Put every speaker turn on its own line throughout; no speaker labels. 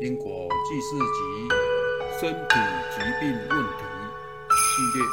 因果记事集身体疾病问题系列。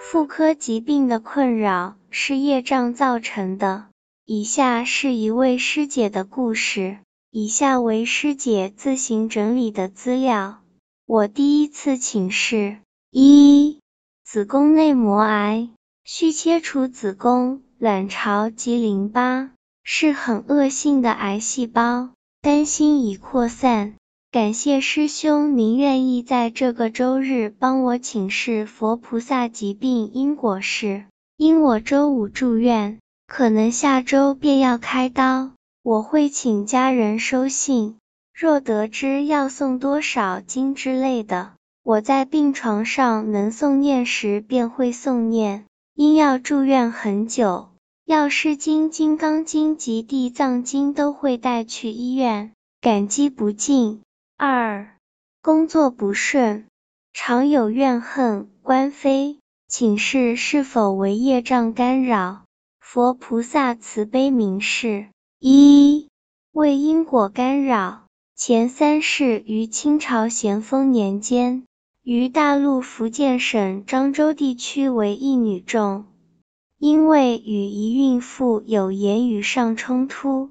妇科疾病的困扰是业障造成的。以下是一位师姐的故事，以下为师姐自行整理的资料。我第一次请示：一、子宫内膜癌，需切除子宫、卵巢及淋巴。是很恶性的癌细胞，担心已扩散。感谢师兄，您愿意在这个周日帮我请示佛菩萨疾病因果事。因我周五住院，可能下周便要开刀，我会请家人收信。若得知要送多少金之类的，我在病床上能诵念时便会诵念。因要住院很久。药师经、金刚经及地藏经都会带去医院，感激不尽。二、工作不顺，常有怨恨、官非，请示是否为业障干扰？佛菩萨慈悲明示：一、为因果干扰。前三世于清朝咸丰年间，于大陆福建省漳州地区为一女众。因为与一孕妇有言语上冲突，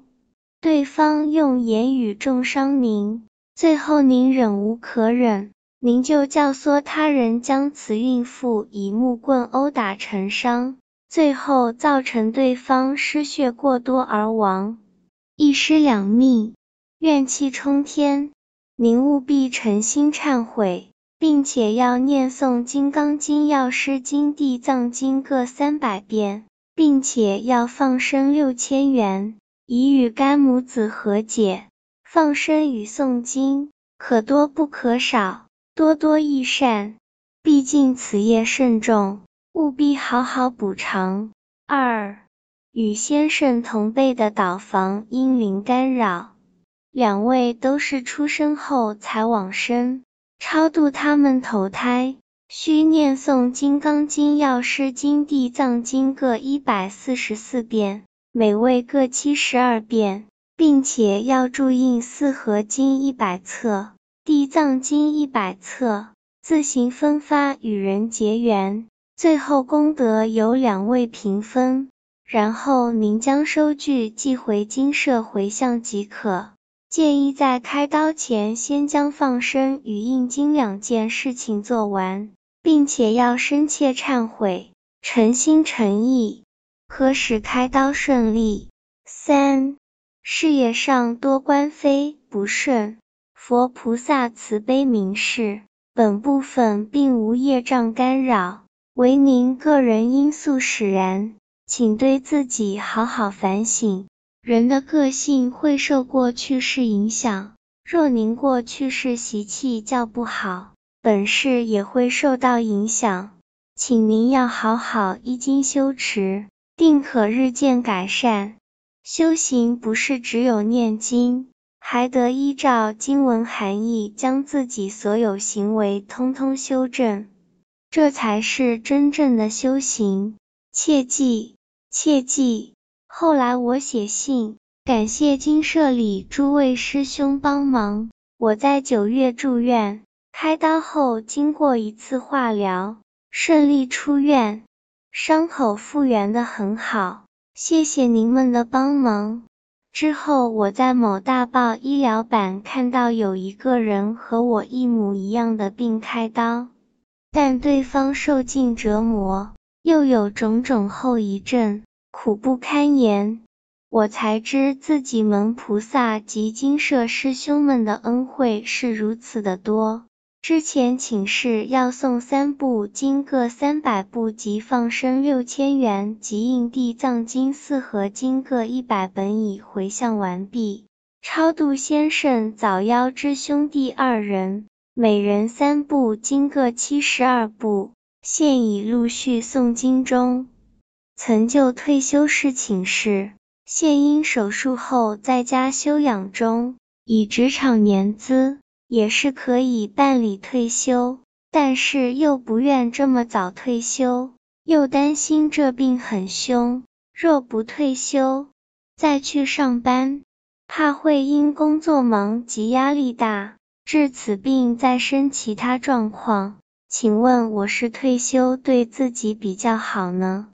对方用言语重伤您，最后您忍无可忍，您就教唆他人将此孕妇以木棍殴打成伤，最后造成对方失血过多而亡，一尸两命，怨气冲天，您务必诚心忏悔。并且要念诵《金刚经》《药师经》《地藏经》各三百遍，并且要放生六千元，以与干母子和解。放生与诵经，可多不可少，多多益善。毕竟此业甚重，务必好好补偿。二，与先生同辈的倒房因灵干扰，两位都是出生后才往生。超度他们投胎，需念诵《金刚经》《药师经》《地藏经》各一百四十四遍，每位各七十二遍，并且要注印《四合经》一百册，《地藏经》一百册，自行分发与人结缘。最后功德由两位平分，然后您将收据寄回金舍回向即可。建议在开刀前先将放生与印经两件事情做完，并且要深切忏悔，诚心诚意，可使开刀顺利。三、事业上多官非不顺，佛菩萨慈悲明示，本部分并无业障干扰，为您个人因素使然，请对自己好好反省。人的个性会受过去世影响，若您过去世习气较不好，本世也会受到影响，请您要好好依经修持，定可日渐改善。修行不是只有念经，还得依照经文含义将自己所有行为通通修正，这才是真正的修行。切记，切记。后来我写信感谢金舍里诸位师兄帮忙。我在九月住院，开刀后经过一次化疗，顺利出院，伤口复原的很好。谢谢您们的帮忙。之后我在某大报医疗版看到有一个人和我一模一样的病开刀，但对方受尽折磨，又有种种后遗症。苦不堪言，我才知自己门菩萨及金舍师兄们的恩惠是如此的多。之前请示要送三部经各三百部及放生六千元及印地藏经四合经各一百本已回向完毕。超度先生早夭之兄弟二人，每人三部经各七十二部，现已陆续诵经中。曾就退休事请示，现因手术后在家休养中，以职场年资也是可以办理退休，但是又不愿这么早退休，又担心这病很凶，若不退休再去上班，怕会因工作忙及压力大，致此病再生其他状况。请问我是退休对自己比较好呢，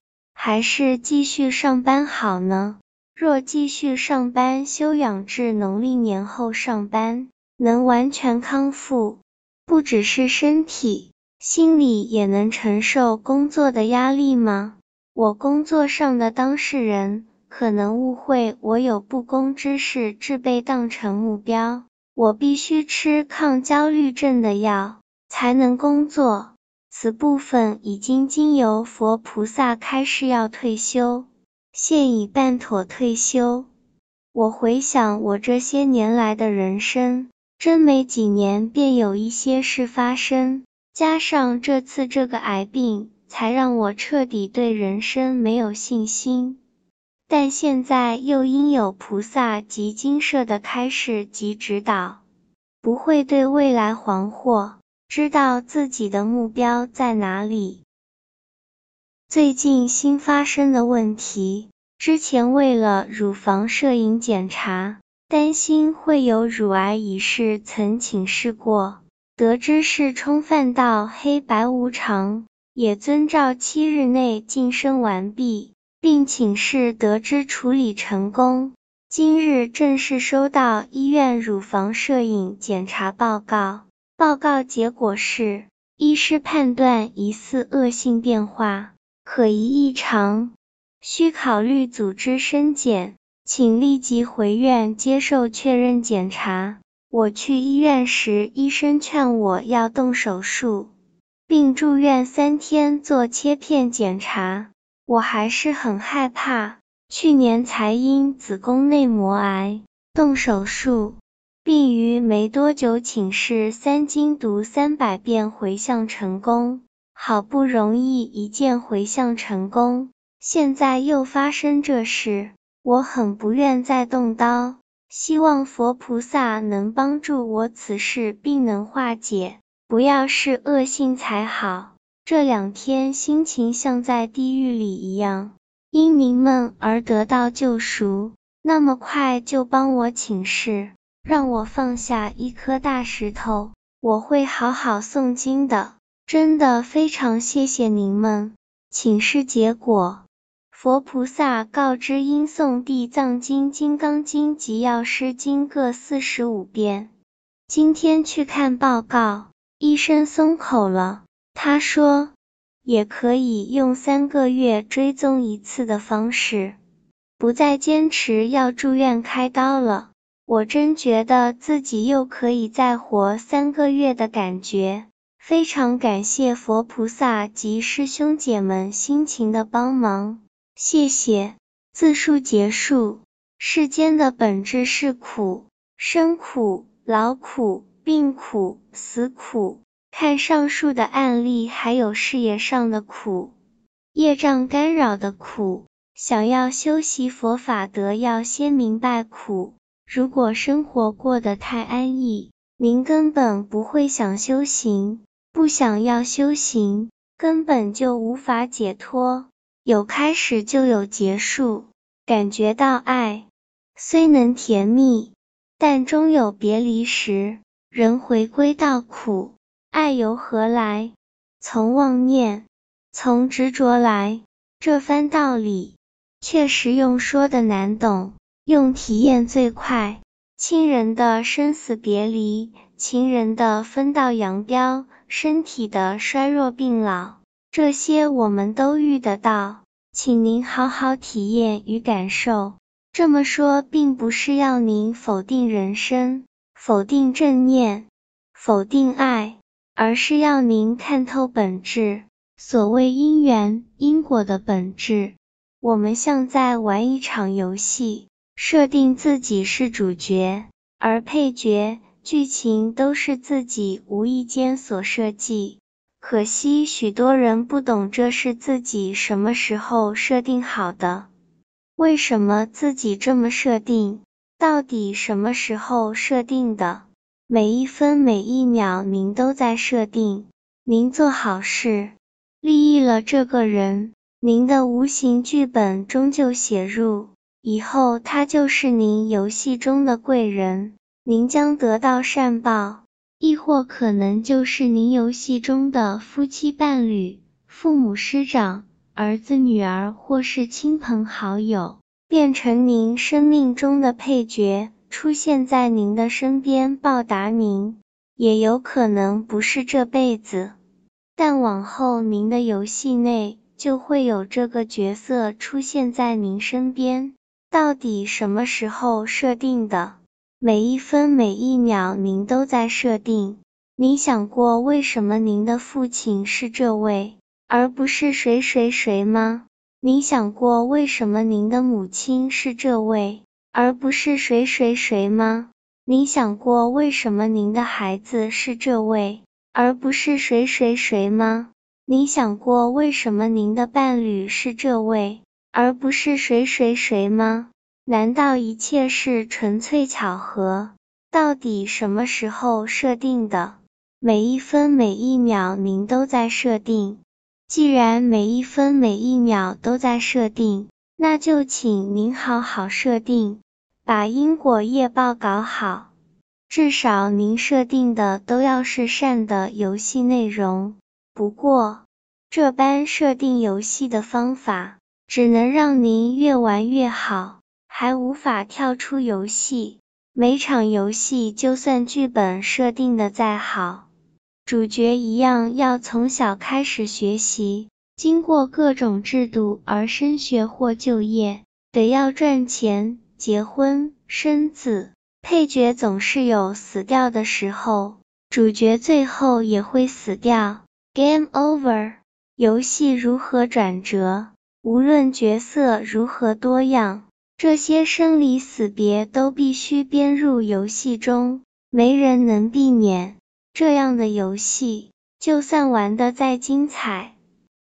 还是继续上班好呢？若继续上班，休养至农历年后上班，能完全康复，不只是身体。心里也能承受工作的压力吗？我工作上的当事人可能误会我有不公之事，置被当成目标。我必须吃抗焦虑症的药才能工作。此部分已经经由佛菩萨开示要退休，现已办妥退休。我回想我这些年来的人生，真没几年便有一些事发生。加上这次这个癌病，才让我彻底对人生没有信心。但现在又因有菩萨及金舍的开示及指导，不会对未来惶惑，知道自己的目标在哪里。最近新发生的问题，之前为了乳房摄影检查，担心会有乳癌一事，曾请示过。得知是冲犯到黑白无常，也遵照七日内净身完毕，并请示得知处理成功。今日正式收到医院乳房摄影检查报告，报告结果是，医师判断疑似恶性变化，可疑异常，需考虑组织深检，请立即回院接受确认检查。我去医院时，医生劝我要动手术，并住院三天做切片检查。我还是很害怕。去年才因子宫内膜癌动手术，并于没多久请示三经读三百遍回向成功。好不容易一件回向成功，现在又发生这事，我很不愿再动刀。希望佛菩萨能帮助我此事，并能化解，不要是恶性才好。这两天心情像在地狱里一样，因您们而得到救赎，那么快就帮我请示，让我放下一颗大石头，我会好好诵经的。真的非常谢谢您们。请示结果。佛菩萨告知应诵《地藏经》《金刚经》及《药师经》各四十五遍。今天去看报告，医生松口了。他说，也可以用三个月追踪一次的方式，不再坚持要住院开刀了。我真觉得自己又可以再活三个月的感觉。非常感谢佛菩萨及师兄姐们辛勤的帮忙。谢谢。自述结束。世间的本质是苦，生苦、劳苦、病苦、死苦。看上述的案例，还有事业上的苦，业障干扰的苦。想要修习佛法德，要先明白苦。如果生活过得太安逸，您根本不会想修行；不想要修行，根本就无法解脱。有开始就有结束，感觉到爱虽能甜蜜，但终有别离时。人回归到苦，爱由何来？从妄念，从执着来。这番道理确实用说的难懂，用体验最快。亲人的生死别离，情人的分道扬镳，身体的衰弱病老。这些我们都遇得到，请您好好体验与感受。这么说，并不是要您否定人生、否定正念、否定爱，而是要您看透本质。所谓因缘、因果的本质，我们像在玩一场游戏，设定自己是主角，而配角、剧情都是自己无意间所设计。可惜许多人不懂这是自己什么时候设定好的，为什么自己这么设定？到底什么时候设定的？每一分每一秒您都在设定。您做好事，利益了这个人，您的无形剧本终究写入。以后他就是您游戏中的贵人，您将得到善报；亦或可能就是您游戏中的夫妻伴侣、父母师长、儿子女儿，或是亲朋好友，变成您生命中的配角，出现在您的身边报答您。也有可能不是这辈子，但往后您的游戏内就会有这个角色出现在您身边。到底什么时候设定的？每一分每一秒您都在设定。您想过为什么您的父亲是这位，而不是谁谁谁吗？您想过为什么您的母亲是这位，而不是谁谁谁吗？您想过为什么您的孩子是这位，而不是谁谁谁吗？您想过为什么您的伴侣是这位？而不是谁谁谁吗？难道一切是纯粹巧合？到底什么时候设定的？每一分每一秒您都在设定。既然每一分每一秒都在设定，那就请您好好设定，把因果业报搞好。至少您设定的都要是善的游戏内容。不过，这般设定游戏的方法。只能让您越玩越好，还无法跳出游戏。每场游戏就算剧本设定的再好，主角一样要从小开始学习，经过各种制度而升学或就业，得要赚钱、结婚、生子。配角总是有死掉的时候，主角最后也会死掉。Game over。游戏如何转折？无论角色如何多样，这些生离死别都必须编入游戏中，没人能避免。这样的游戏，就算玩的再精彩，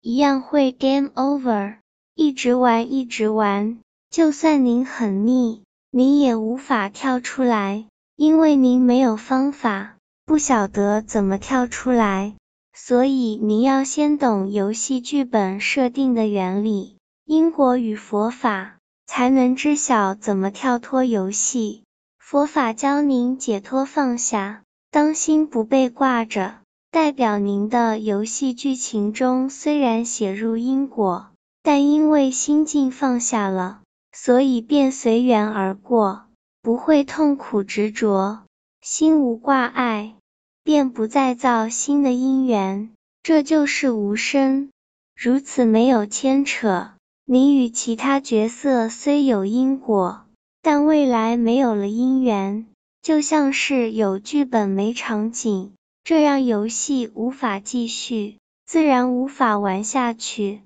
一样会 game over。一直玩，一直玩，就算您很腻，您也无法跳出来，因为您没有方法，不晓得怎么跳出来。所以，您要先懂游戏剧本设定的原理、因果与佛法，才能知晓怎么跳脱游戏。佛法教您解脱放下，当心不被挂着。代表您的游戏剧情中虽然写入因果，但因为心境放下了，所以便随缘而过，不会痛苦执着，心无挂碍。便不再造新的因缘，这就是无生。如此没有牵扯，你与其他角色虽有因果，但未来没有了因缘，就像是有剧本没场景，这样游戏无法继续，自然无法玩下去。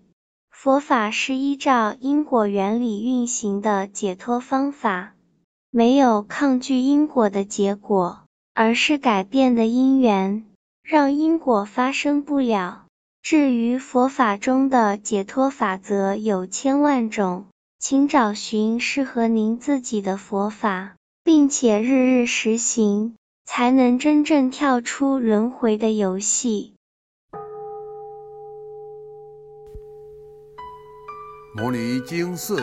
佛法是依照因果原理运行的解脱方法，没有抗拒因果的结果。而是改变的因缘，让因果发生不了。至于佛法中的解脱法则有千万种，请找寻适合您自己的佛法，并且日日实行，才能真正跳出轮回的游戏。
摩尼经寺。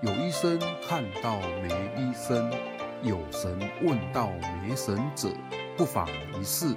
有医生看到没医生，有神问到没神者，不妨一试。